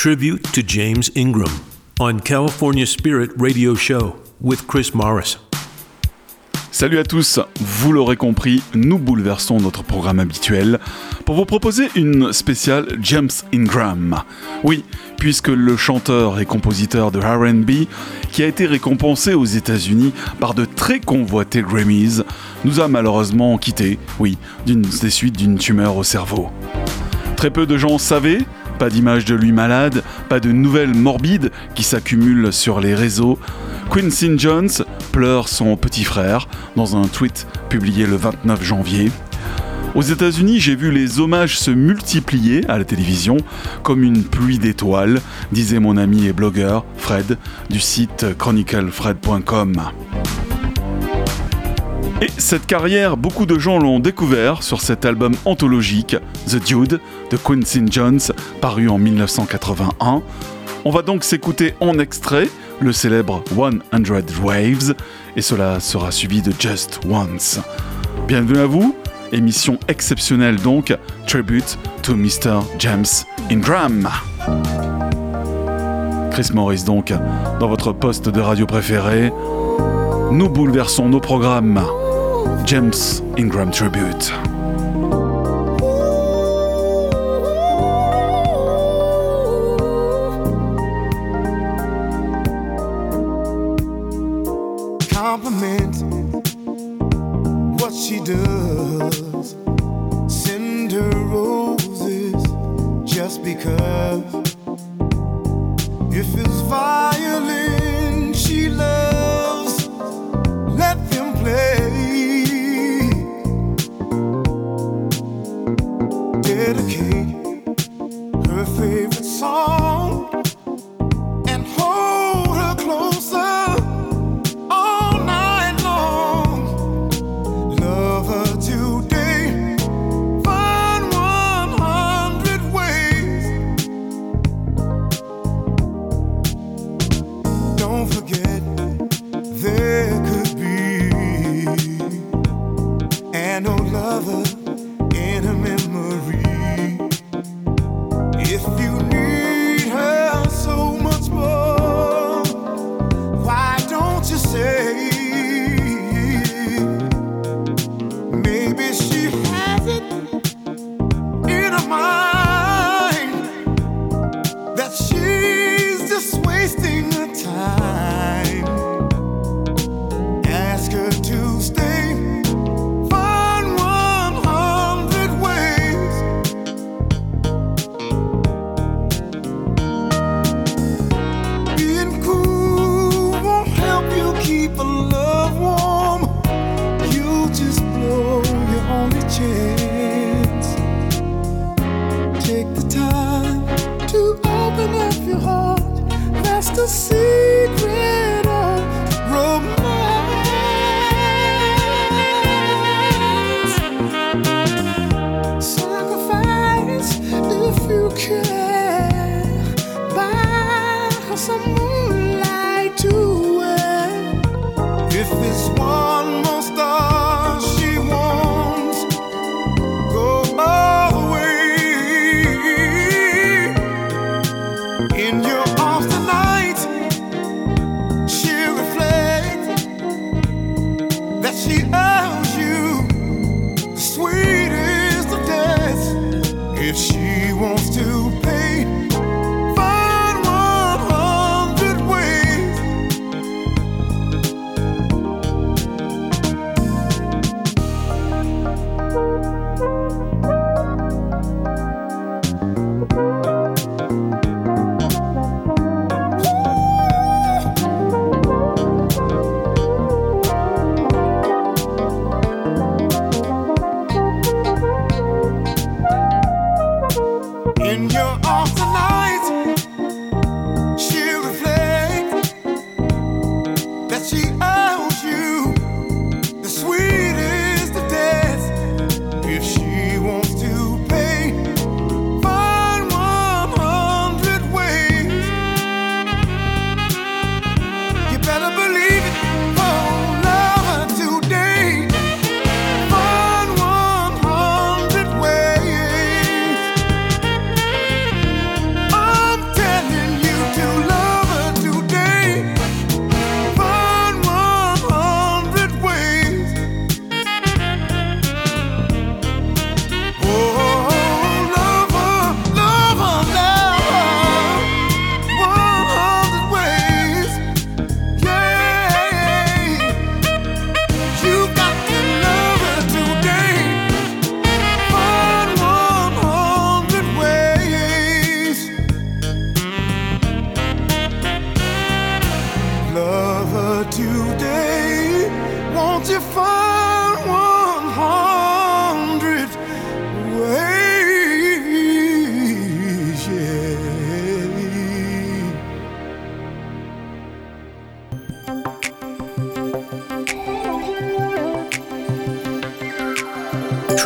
Tribute to James Ingram on California Spirit Radio Show with Chris Morris. Salut à tous, vous l'aurez compris, nous bouleversons notre programme habituel pour vous proposer une spéciale James Ingram. Oui, puisque le chanteur et compositeur de RB, qui a été récompensé aux États-Unis par de très convoités Grammys, nous a malheureusement quittés, oui, des suites d'une tumeur au cerveau. Très peu de gens savaient, pas d'image de lui malade, pas de nouvelles morbides qui s'accumulent sur les réseaux. Quincy Jones pleure son petit frère dans un tweet publié le 29 janvier. Aux États-Unis, j'ai vu les hommages se multiplier à la télévision comme une pluie d'étoiles, disait mon ami et blogueur Fred du site chroniclefred.com. Et cette carrière, beaucoup de gens l'ont découvert sur cet album anthologique, The Dude, de Quincy Jones, paru en 1981. On va donc s'écouter en extrait le célèbre 100 Waves, et cela sera suivi de Just Once. Bienvenue à vous, émission exceptionnelle donc, tribute to Mr. James Ingram. Chris Morris donc, dans votre poste de radio préféré, nous bouleversons nos programmes. James Ingram Tribute. Her king, perfect.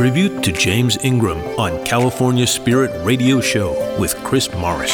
tribute to James Ingram on California Spirit Radio Show with Chris Morris.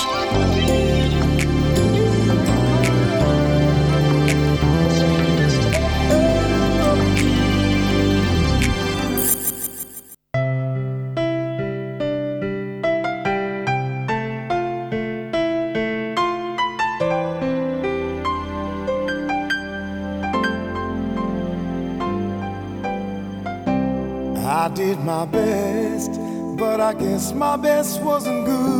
my best wasn't good.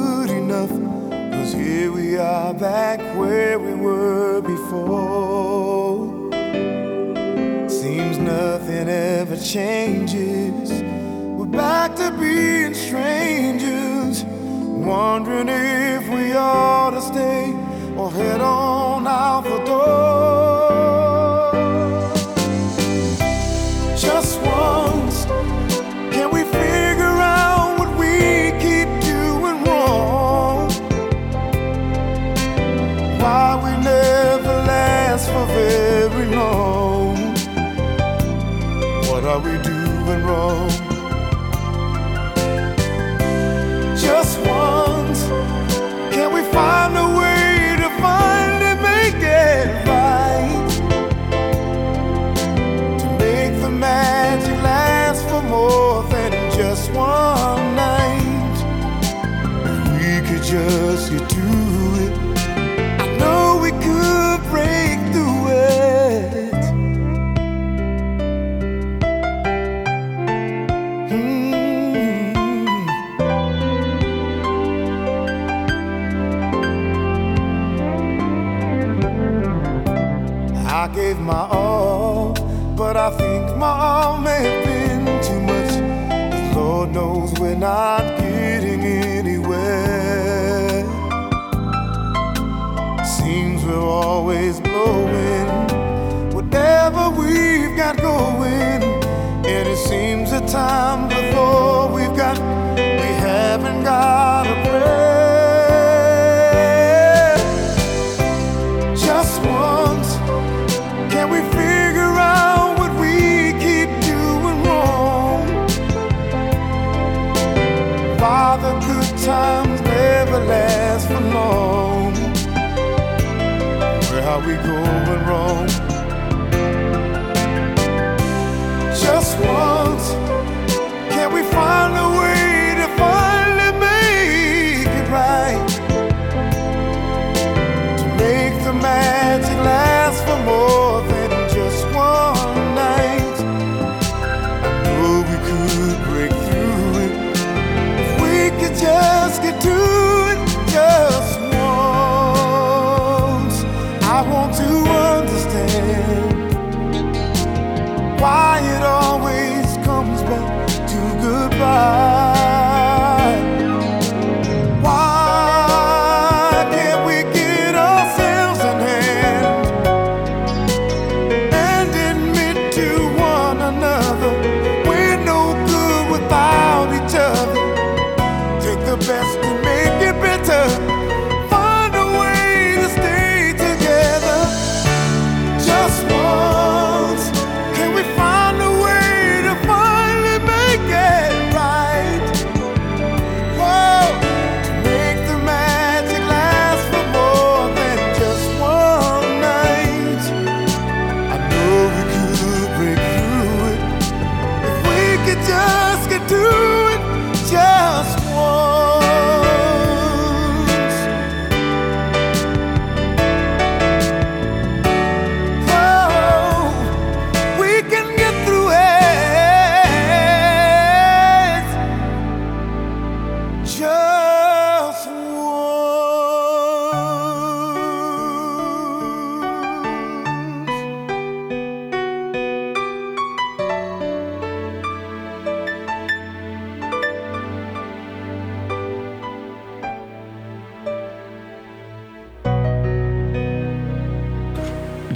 I gave my all, but I think my all may have been too much. The Lord knows we're not getting anywhere. Seems we're always blowing whatever we've got going, and it seems the time before we've got we haven't got a prayer. how we going wrong.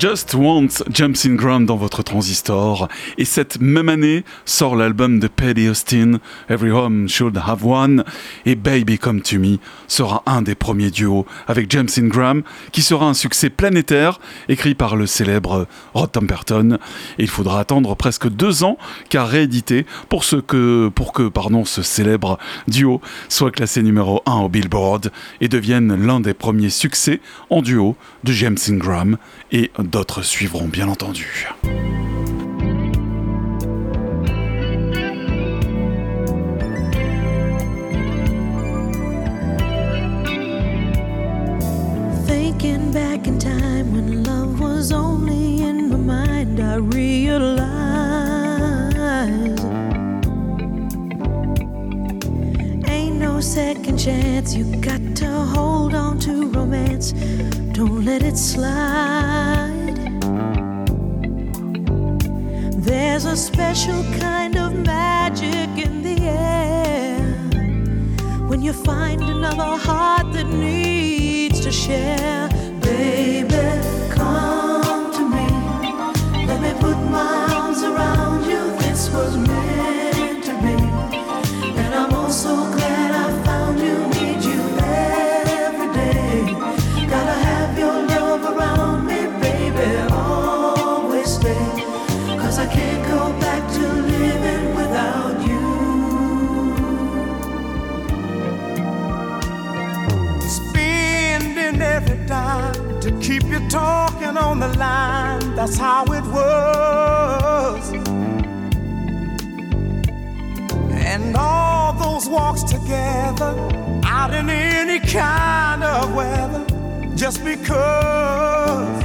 Just Wants Jumps in Ground dans votre transistor. Et cette même année sort l'album de Paddy Austin, Every Home Should Have One, et Baby Come To Me sera un des premiers duos avec James Ingram, qui sera un succès planétaire, écrit par le célèbre Rod Temperton. Et il faudra attendre presque deux ans qu'à rééditer pour, que, pour que pardon, ce célèbre duo soit classé numéro 1 au Billboard et devienne l'un des premiers succès en duo de James Ingram et D'autres suivront, bien entendu. Thinking back in time when love was only in my mind, I realized. second chance. You got to hold on to romance. Don't let it slide. There's a special kind of magic in the air when you find another heart that needs to share, baby. the line, that's how it was. And all those walks together, out in any kind of weather, just because.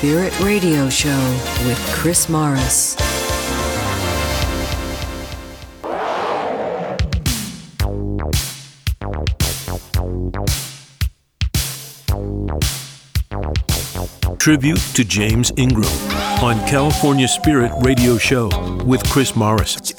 Spirit Radio Show with Chris Morris. Tribute to James Ingram on California Spirit Radio Show with Chris Morris.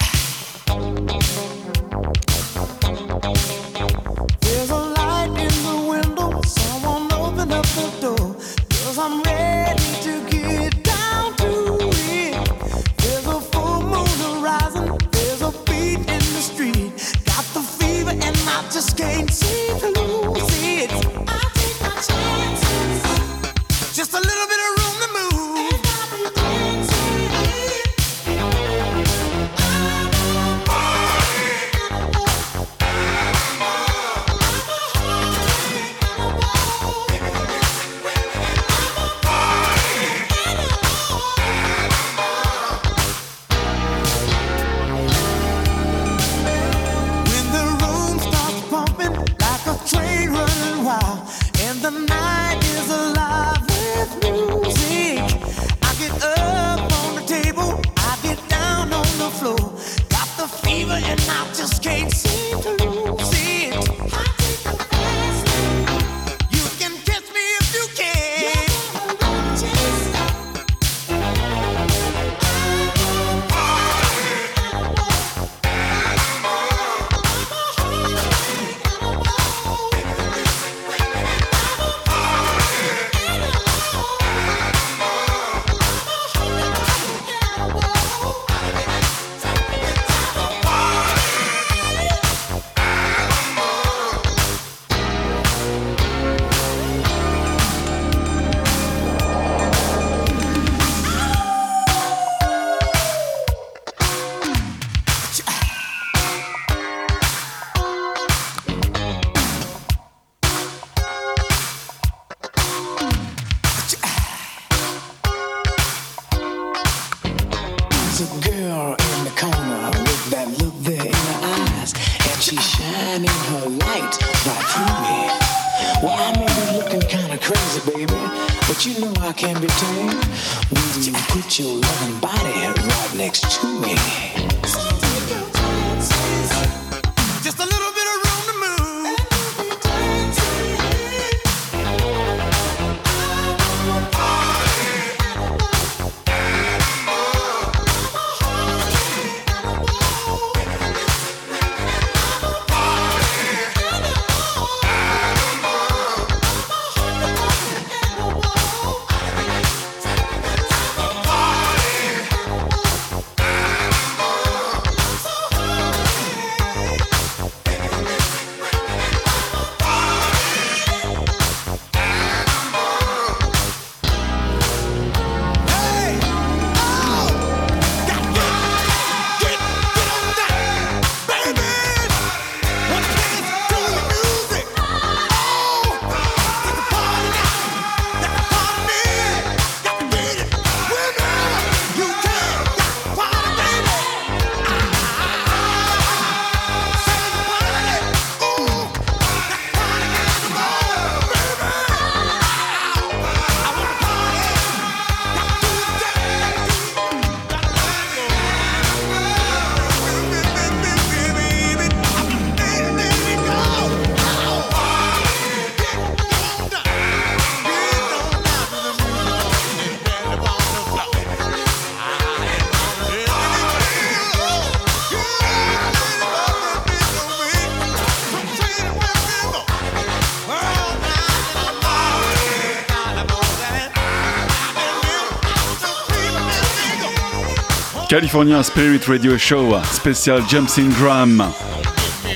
California Spirit Radio Show, spécial James Ingram.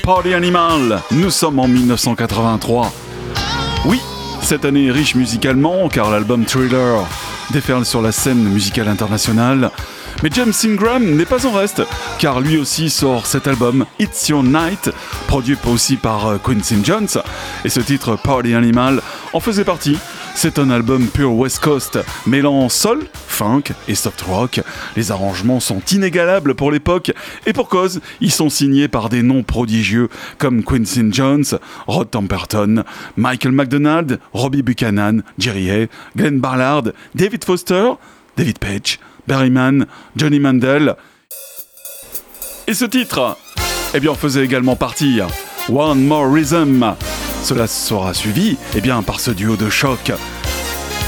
Party Animal, nous sommes en 1983. Oui, cette année est riche musicalement car l'album Thriller déferle sur la scène musicale internationale. Mais James Ingram n'est pas en reste, car lui aussi sort cet album It's Your Night, produit aussi par euh, Quincy Jones, et ce titre Party Animal en faisait partie. C'est un album pur West Coast, mêlant soul, funk et soft rock. Les arrangements sont inégalables pour l'époque et pour cause, ils sont signés par des noms prodigieux comme Quincy Jones, Rod Temperton, Michael McDonald, Robbie Buchanan, Jerry Hay, Glenn Ballard, David Foster, David Page, Barry Mann, Johnny Mandel. Et ce titre, eh bien, faisait également partie. One More Rhythm, cela sera suivi eh bien, par ce duo de choc.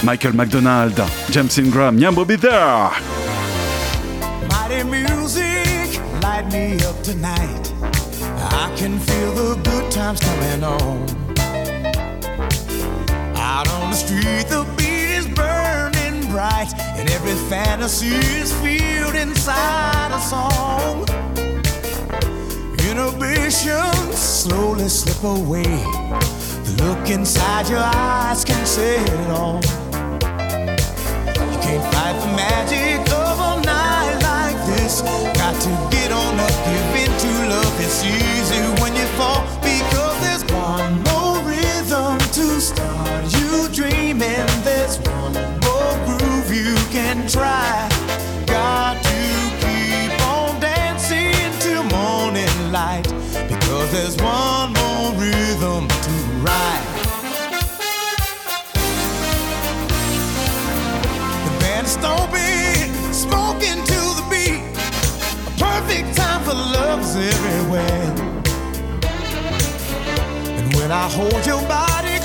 Michael McDonald, James Ingram, Yambo Be. Mighty music, light me up tonight. I can feel the good times coming on. Out on the street, the beat is burning bright, and every fantasy is filled inside a song. Inhibitions slowly slip away. The look inside your eyes can say it all. You can't fight the magic to get on up, give in to love. It's easy when you fall because there's one more rhythm to start you dreaming. There's one more groove you can try. Got to keep on dancing till morning light because there's one love's everywhere. And when I hold your body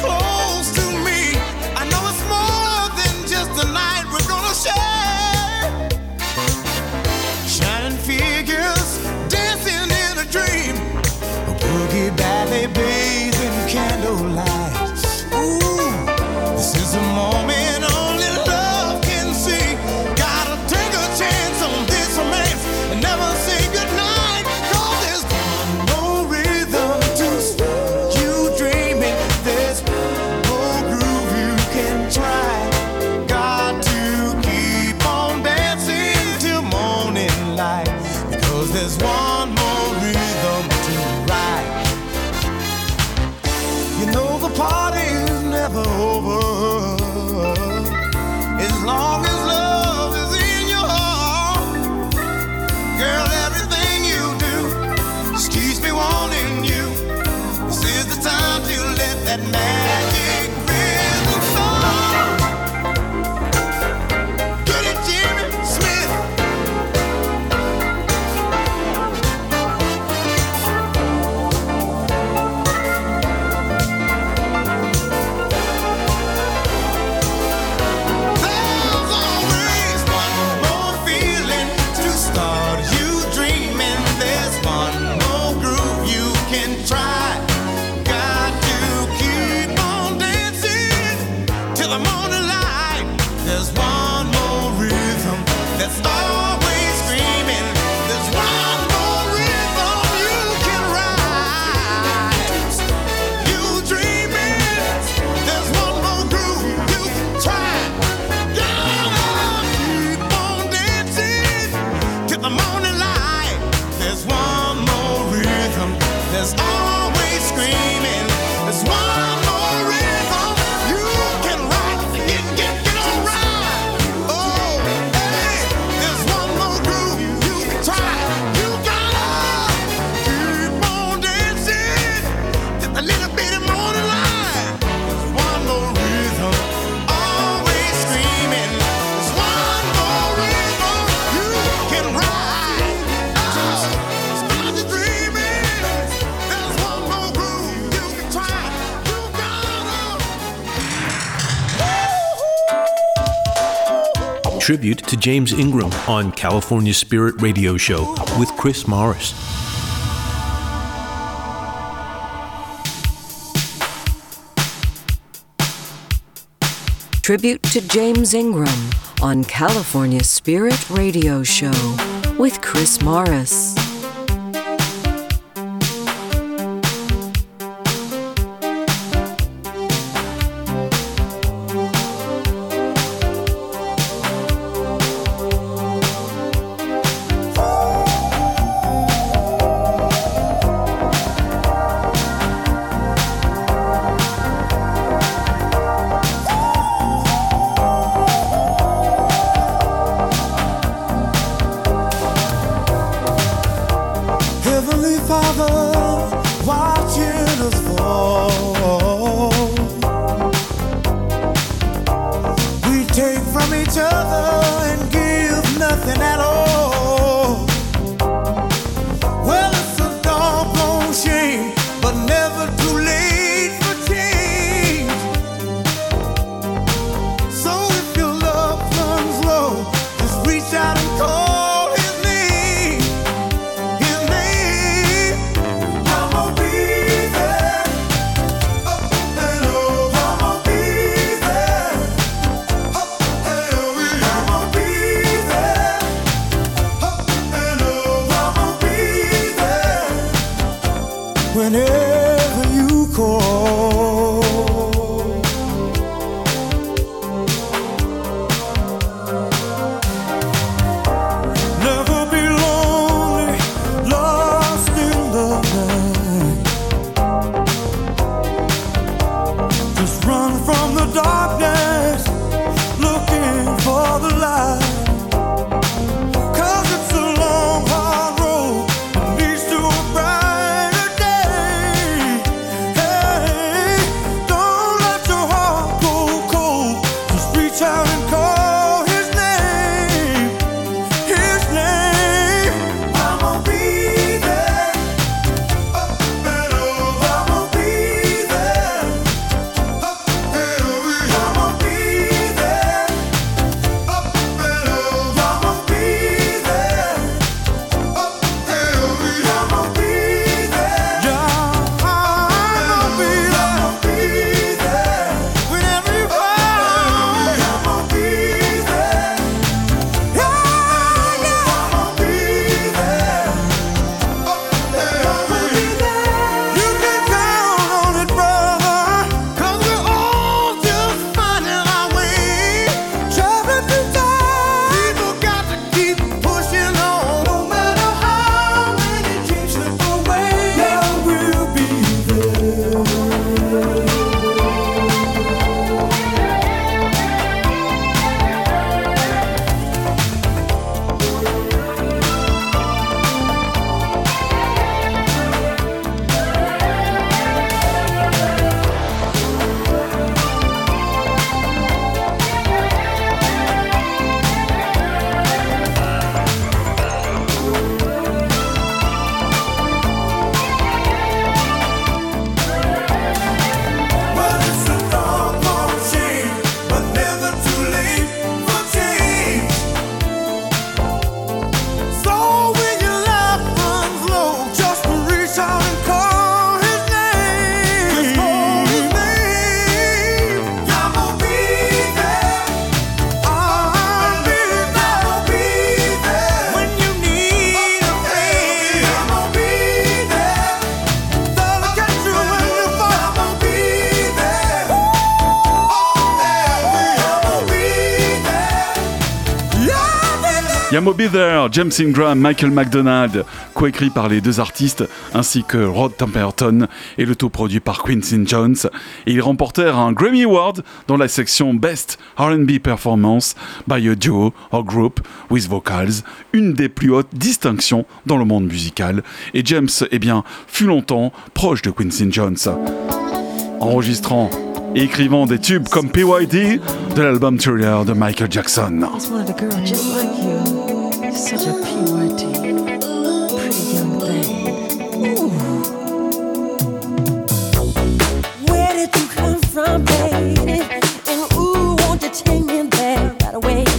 tribute to James Ingram on California Spirit Radio Show with Chris Morris. Tribute to James Ingram on California Spirit Radio Show with Chris Morris. Be There, James Ingram, Michael McDonald, coécrit par les deux artistes, ainsi que Rod Temperton, et le tout produit par Quincy Jones. Et ils remportèrent un Grammy Award dans la section Best RB Performance by a Duo or Group with Vocals, une des plus hautes distinctions dans le monde musical. Et James, eh bien, fut longtemps proche de Quincy Jones. Enregistrant et écrivant des tubes comme PYD de l'album Thriller de Michael Jackson. Such a PYT. Pretty young thing. Ooh. Where did you come from, baby? And ooh, won't you take me there right away?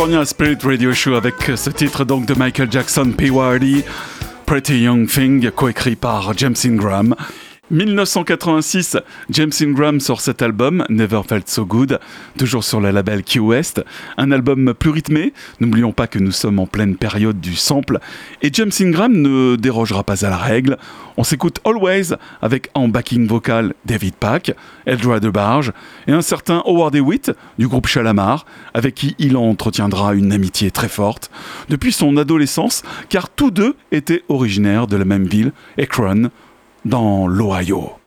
California Spirit Radio Show avec ce titre donc de Michael Jackson, P.Y.D. Pretty Young Thing, coécrit par James Ingram. 1986, James Ingram sort cet album, Never Felt So Good, toujours sur le label Key West, un album plus rythmé, n'oublions pas que nous sommes en pleine période du sample, et James Ingram ne dérogera pas à la règle, on s'écoute Always avec en backing vocal David Pack, Eldra DeBarge et un certain Howard Hewitt du groupe Chalamar, avec qui il entretiendra une amitié très forte depuis son adolescence, car tous deux étaient originaires de la même ville, Akron, dans l'Ohio.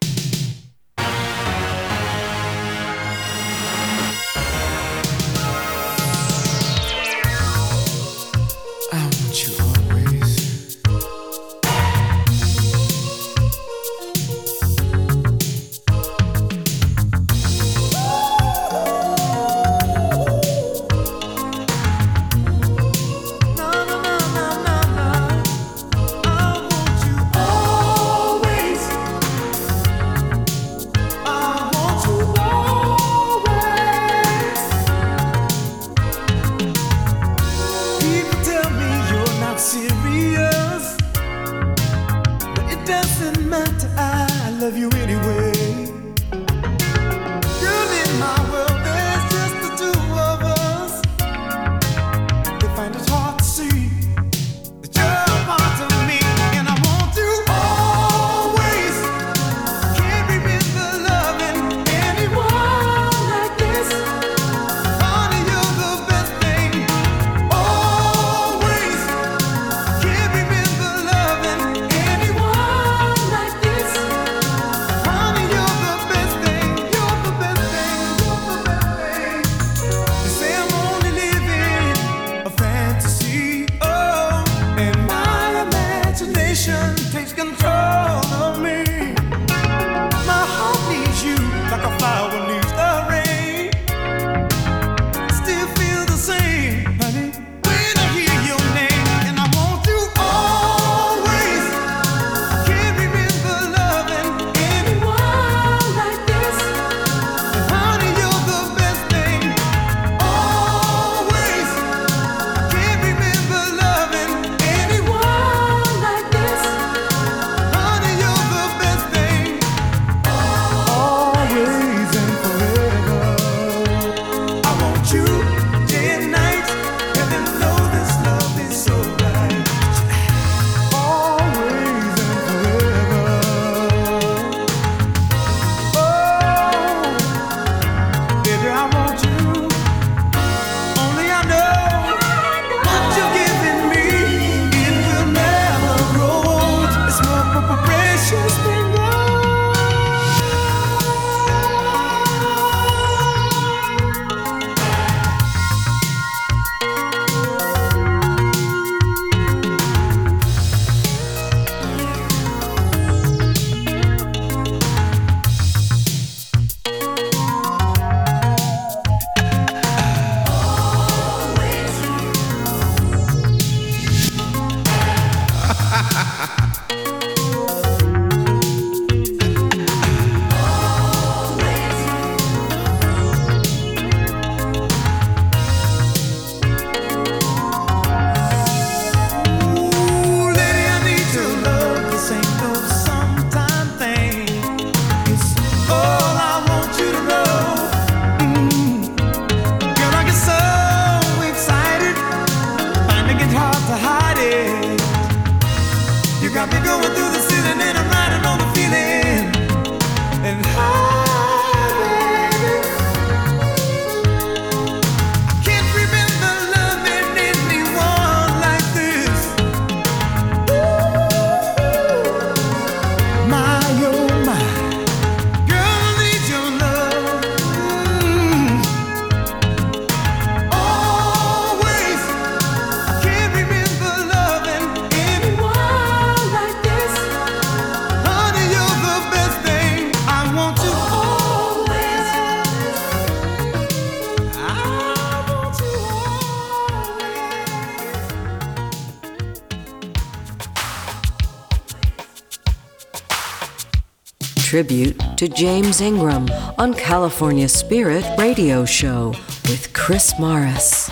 tribute to James Ingram on California Spirit Radio Show with Chris Morris.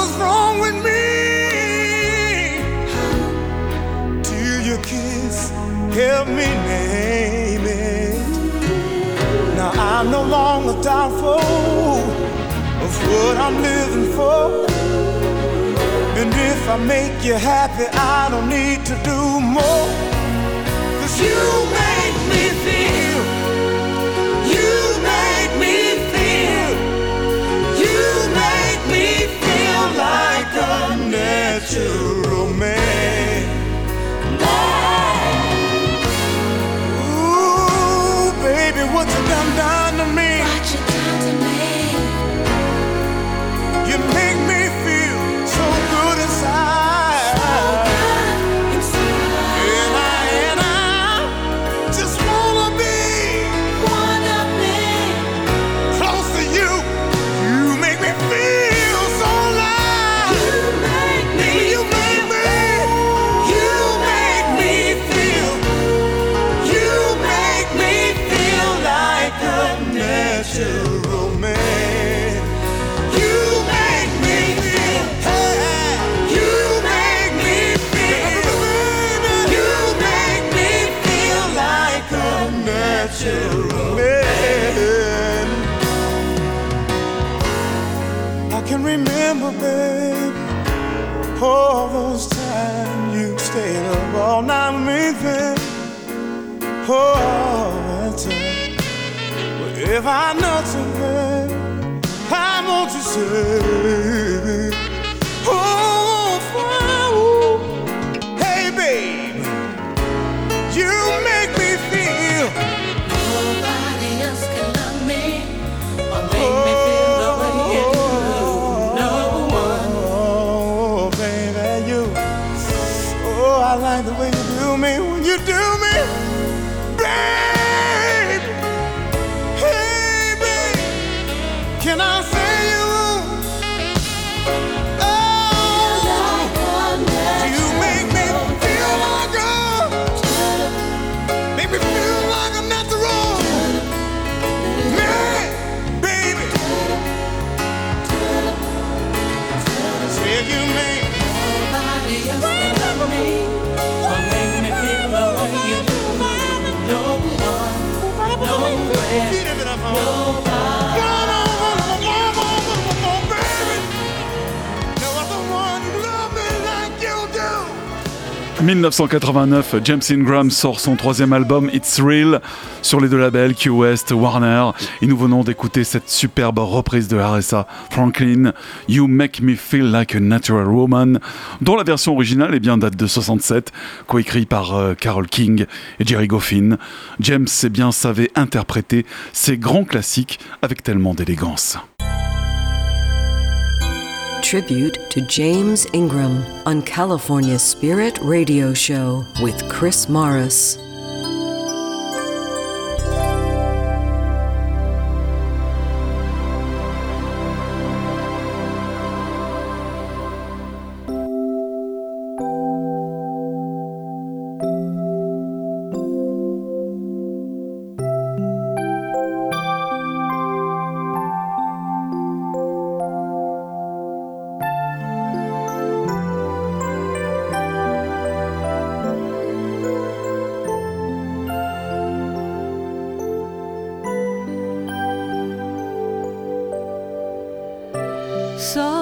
was wrong with me. Do your kiss help me name it? Now I'm no longer doubtful of what I'm living for. And if I make you happy, I don't need to do more. Cause you made Ooh, baby, what you done done to me? staying up all night making oh, time. But if I know something, I want to say. me when you do me. 1989, James Ingram sort son troisième album It's Real sur les deux labels Q West, Warner et nous venons d'écouter cette superbe reprise de RSA Franklin, You Make Me Feel Like a Natural Woman, dont la version originale est bien date de 67, coécrit par euh, Carol King et Jerry Goffin. James, c'est bien, savait interpréter ces grands classiques avec tellement d'élégance. Tribute to James Ingram on California Spirit Radio Show with Chris Morris. 없어.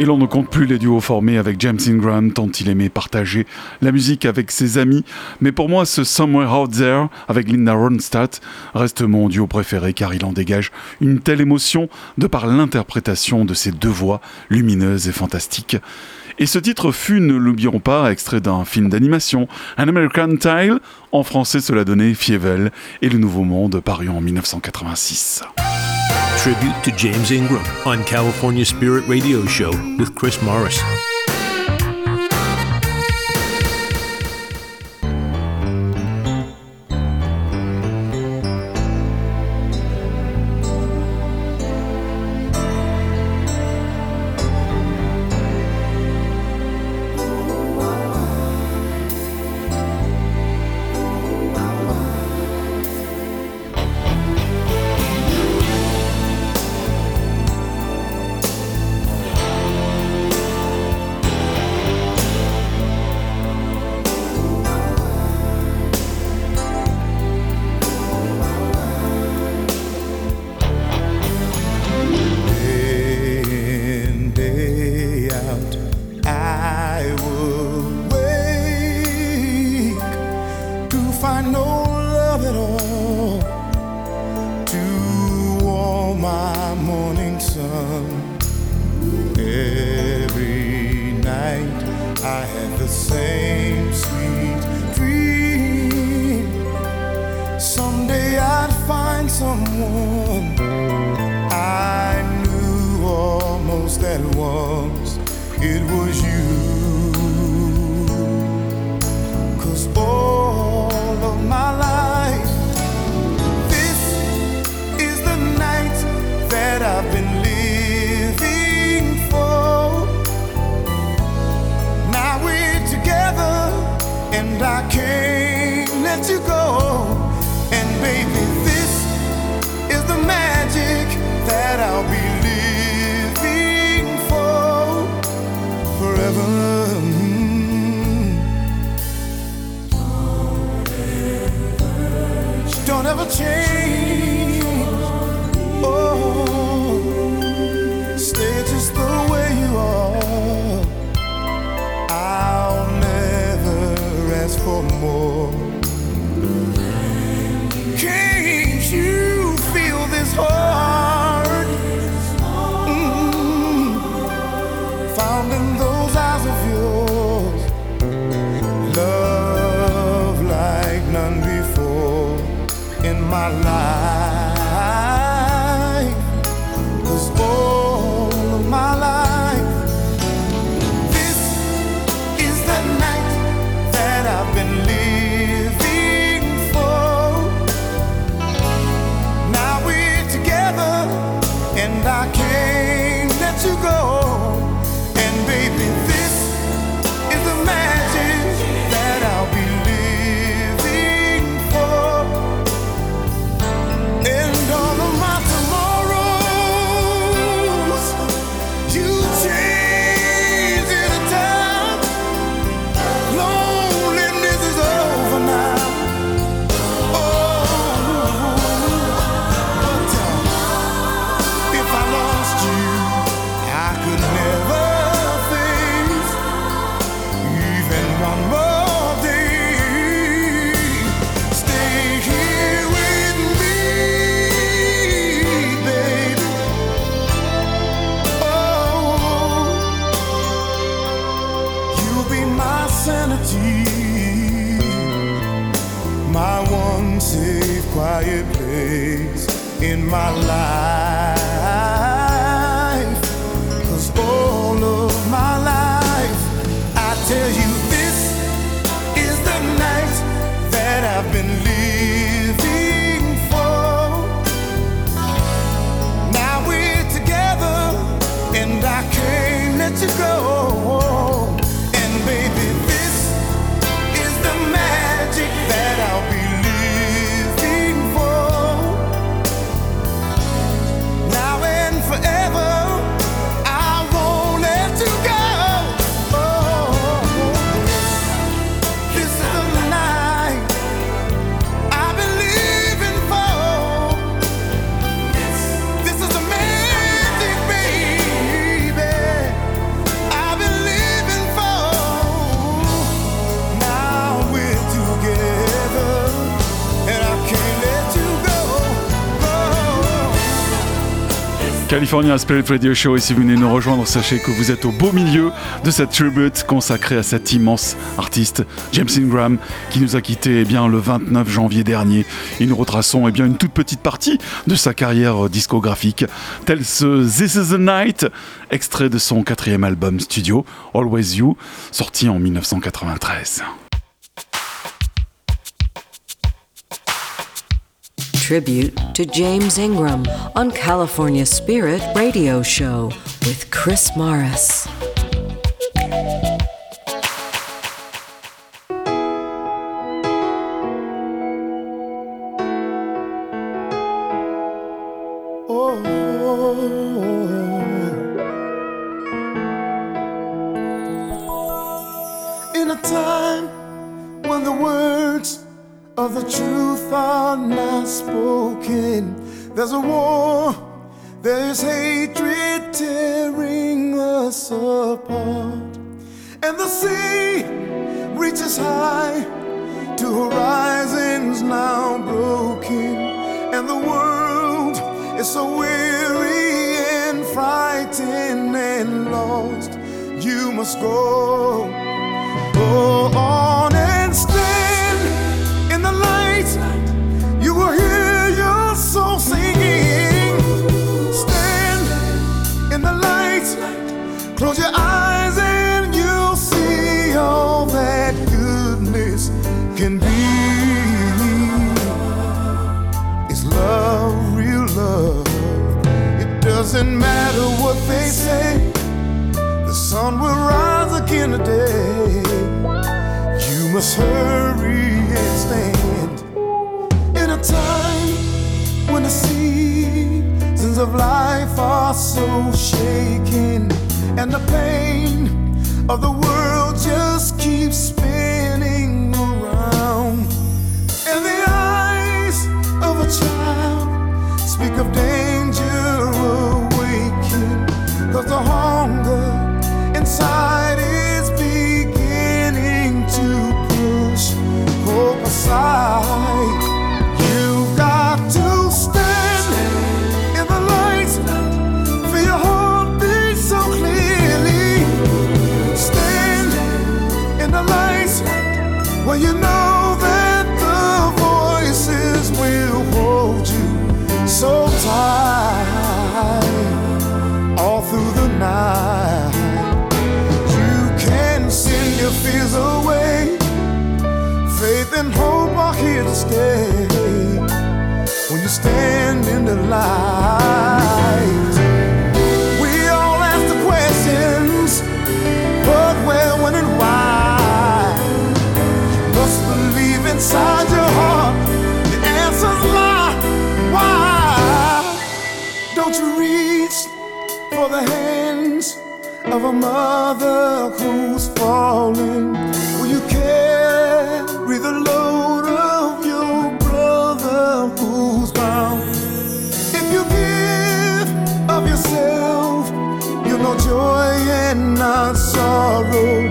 Et l'on ne compte plus les duos formés avec James Ingram, tant il aimait partager la musique avec ses amis. Mais pour moi, ce Somewhere Out There avec Linda Ronstadt reste mon duo préféré car il en dégage une telle émotion de par l'interprétation de ces deux voix lumineuses et fantastiques. Et ce titre fut, ne l'oublions pas, extrait d'un film d'animation, An American Tale. En français, cela donnait Fievel et le Nouveau Monde, paru en 1986. tribute to James Ingram on California Spirit Radio Show with Chris Morris. California Spirit Radio Show et si vous venez nous rejoindre, sachez que vous êtes au beau milieu de cette tribute consacrée à cet immense artiste James Ingram qui nous a quitté eh bien, le 29 janvier dernier. Et nous retraçons eh bien, une toute petite partie de sa carrière discographique, tel ce This is the Night, extrait de son quatrième album studio, Always You, sorti en 1993. Tribute to James Ingram on California Spirit Radio Show with Chris Morris. There's a war, there's hatred tearing us apart, and the sea reaches high to horizons now broken, and the world is so weary and frightened and lost. You must go, oh, go on doesn't matter what they say. The sun will rise again today. You must hurry and stand in a time when the seasons of life are so shaken and the pain of the world just keeps spinning around. And the eyes of a child speak of danger cause the hunger when you stand in the light. We all ask the questions, but where, when, and why. You must believe inside your heart the answers lie. Why don't you reach for the hands of a mother who's falling? Not sorrow,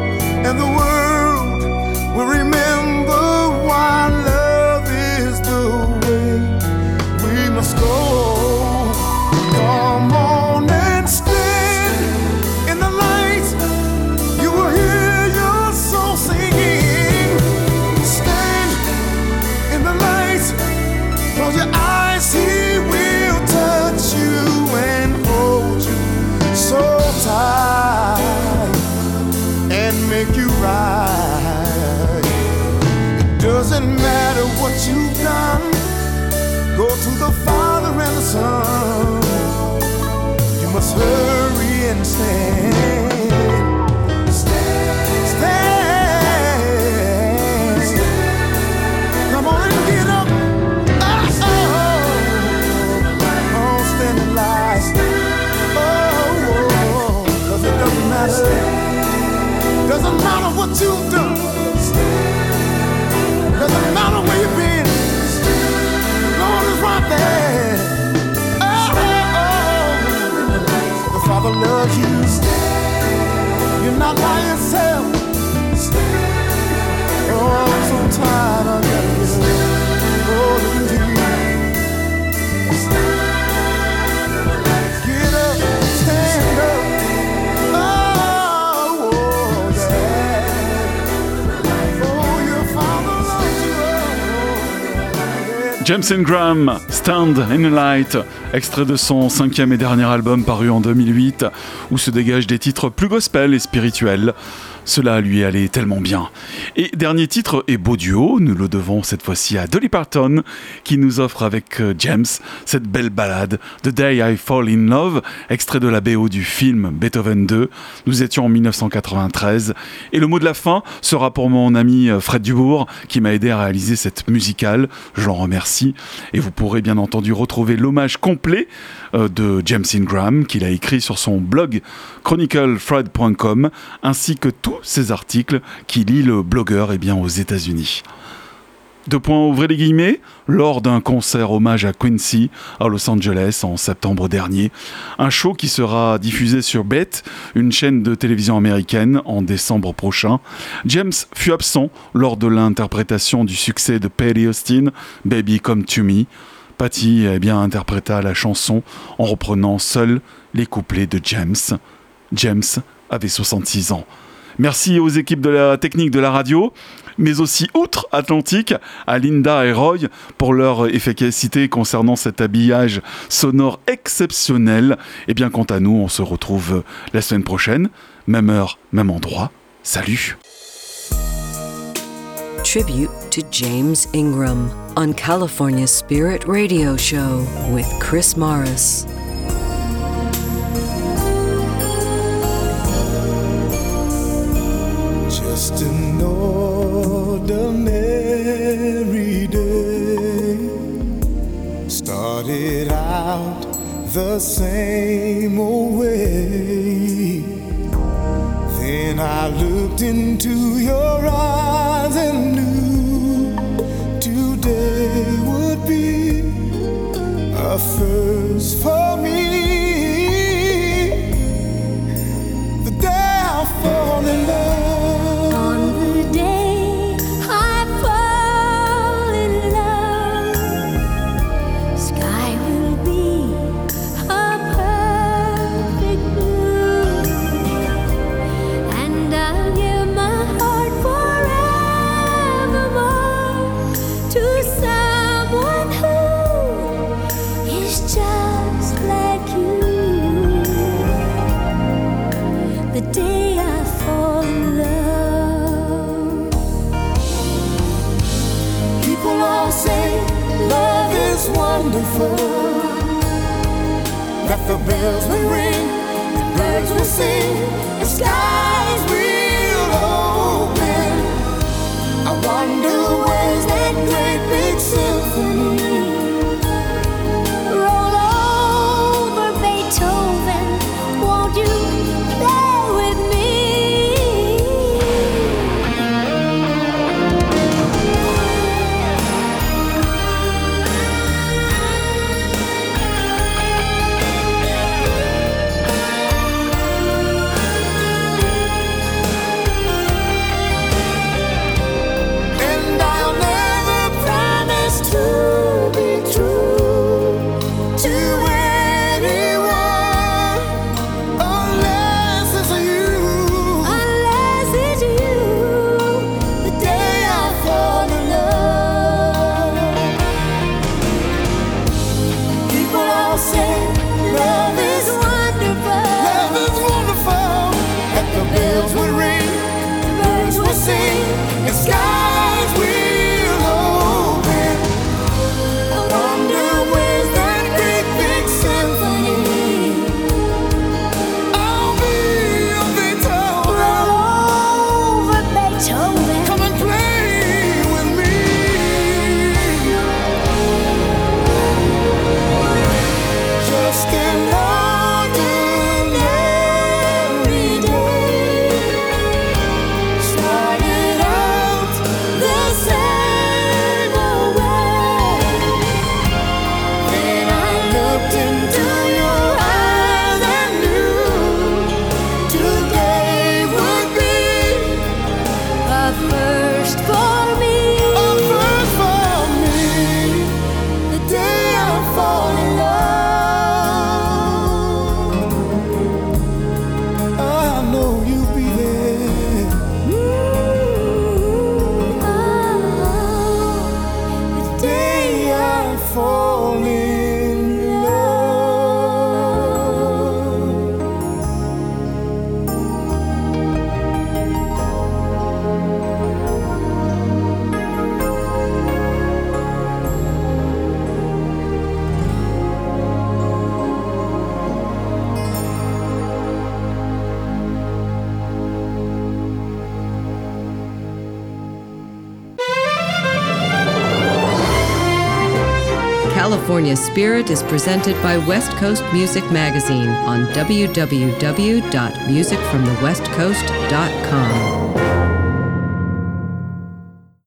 not lying. James Ingram, Stand in Light, extrait de son cinquième et dernier album paru en 2008, où se dégagent des titres plus gospel et spirituels. Cela lui allait tellement bien. Et dernier titre et beau duo, nous le devons cette fois-ci à Dolly Parton, qui nous offre avec euh, James cette belle ballade The Day I Fall in Love, extrait de la BO du film Beethoven 2. Nous étions en 1993. Et le mot de la fin sera pour mon ami euh, Fred Dubourg, qui m'a aidé à réaliser cette musicale. Je l'en remercie. Et vous pourrez bien entendu retrouver l'hommage complet euh, de James Ingram qu'il a écrit sur son blog chroniclefred.com ainsi que tous ses articles qui lit le blogueur eh bien, aux États-Unis. Deux points, ouvrez les guillemets, lors d'un concert hommage à Quincy à Los Angeles en septembre dernier. Un show qui sera diffusé sur Bet, une chaîne de télévision américaine, en décembre prochain. James fut absent lors de l'interprétation du succès de Patty Austin, Baby Come to Me. Patty eh bien, interpréta la chanson en reprenant seul les couplets de James. James avait 66 ans. Merci aux équipes de la technique de la radio, mais aussi outre-Atlantique, à Linda et Roy pour leur efficacité concernant cet habillage sonore exceptionnel. Et bien quant à nous, on se retrouve la semaine prochaine, même heure, même endroit. Salut Tribute to James Ingram on California Spirit Radio Show with Chris Morris. Just an ordinary day started out the same old way. Then I looked into your eyes and knew today would be a first for me. That the bells will ring, the birds will sing, the skies Is presented by West Coast Music Magazine on www.musicfromthewestcoast.com.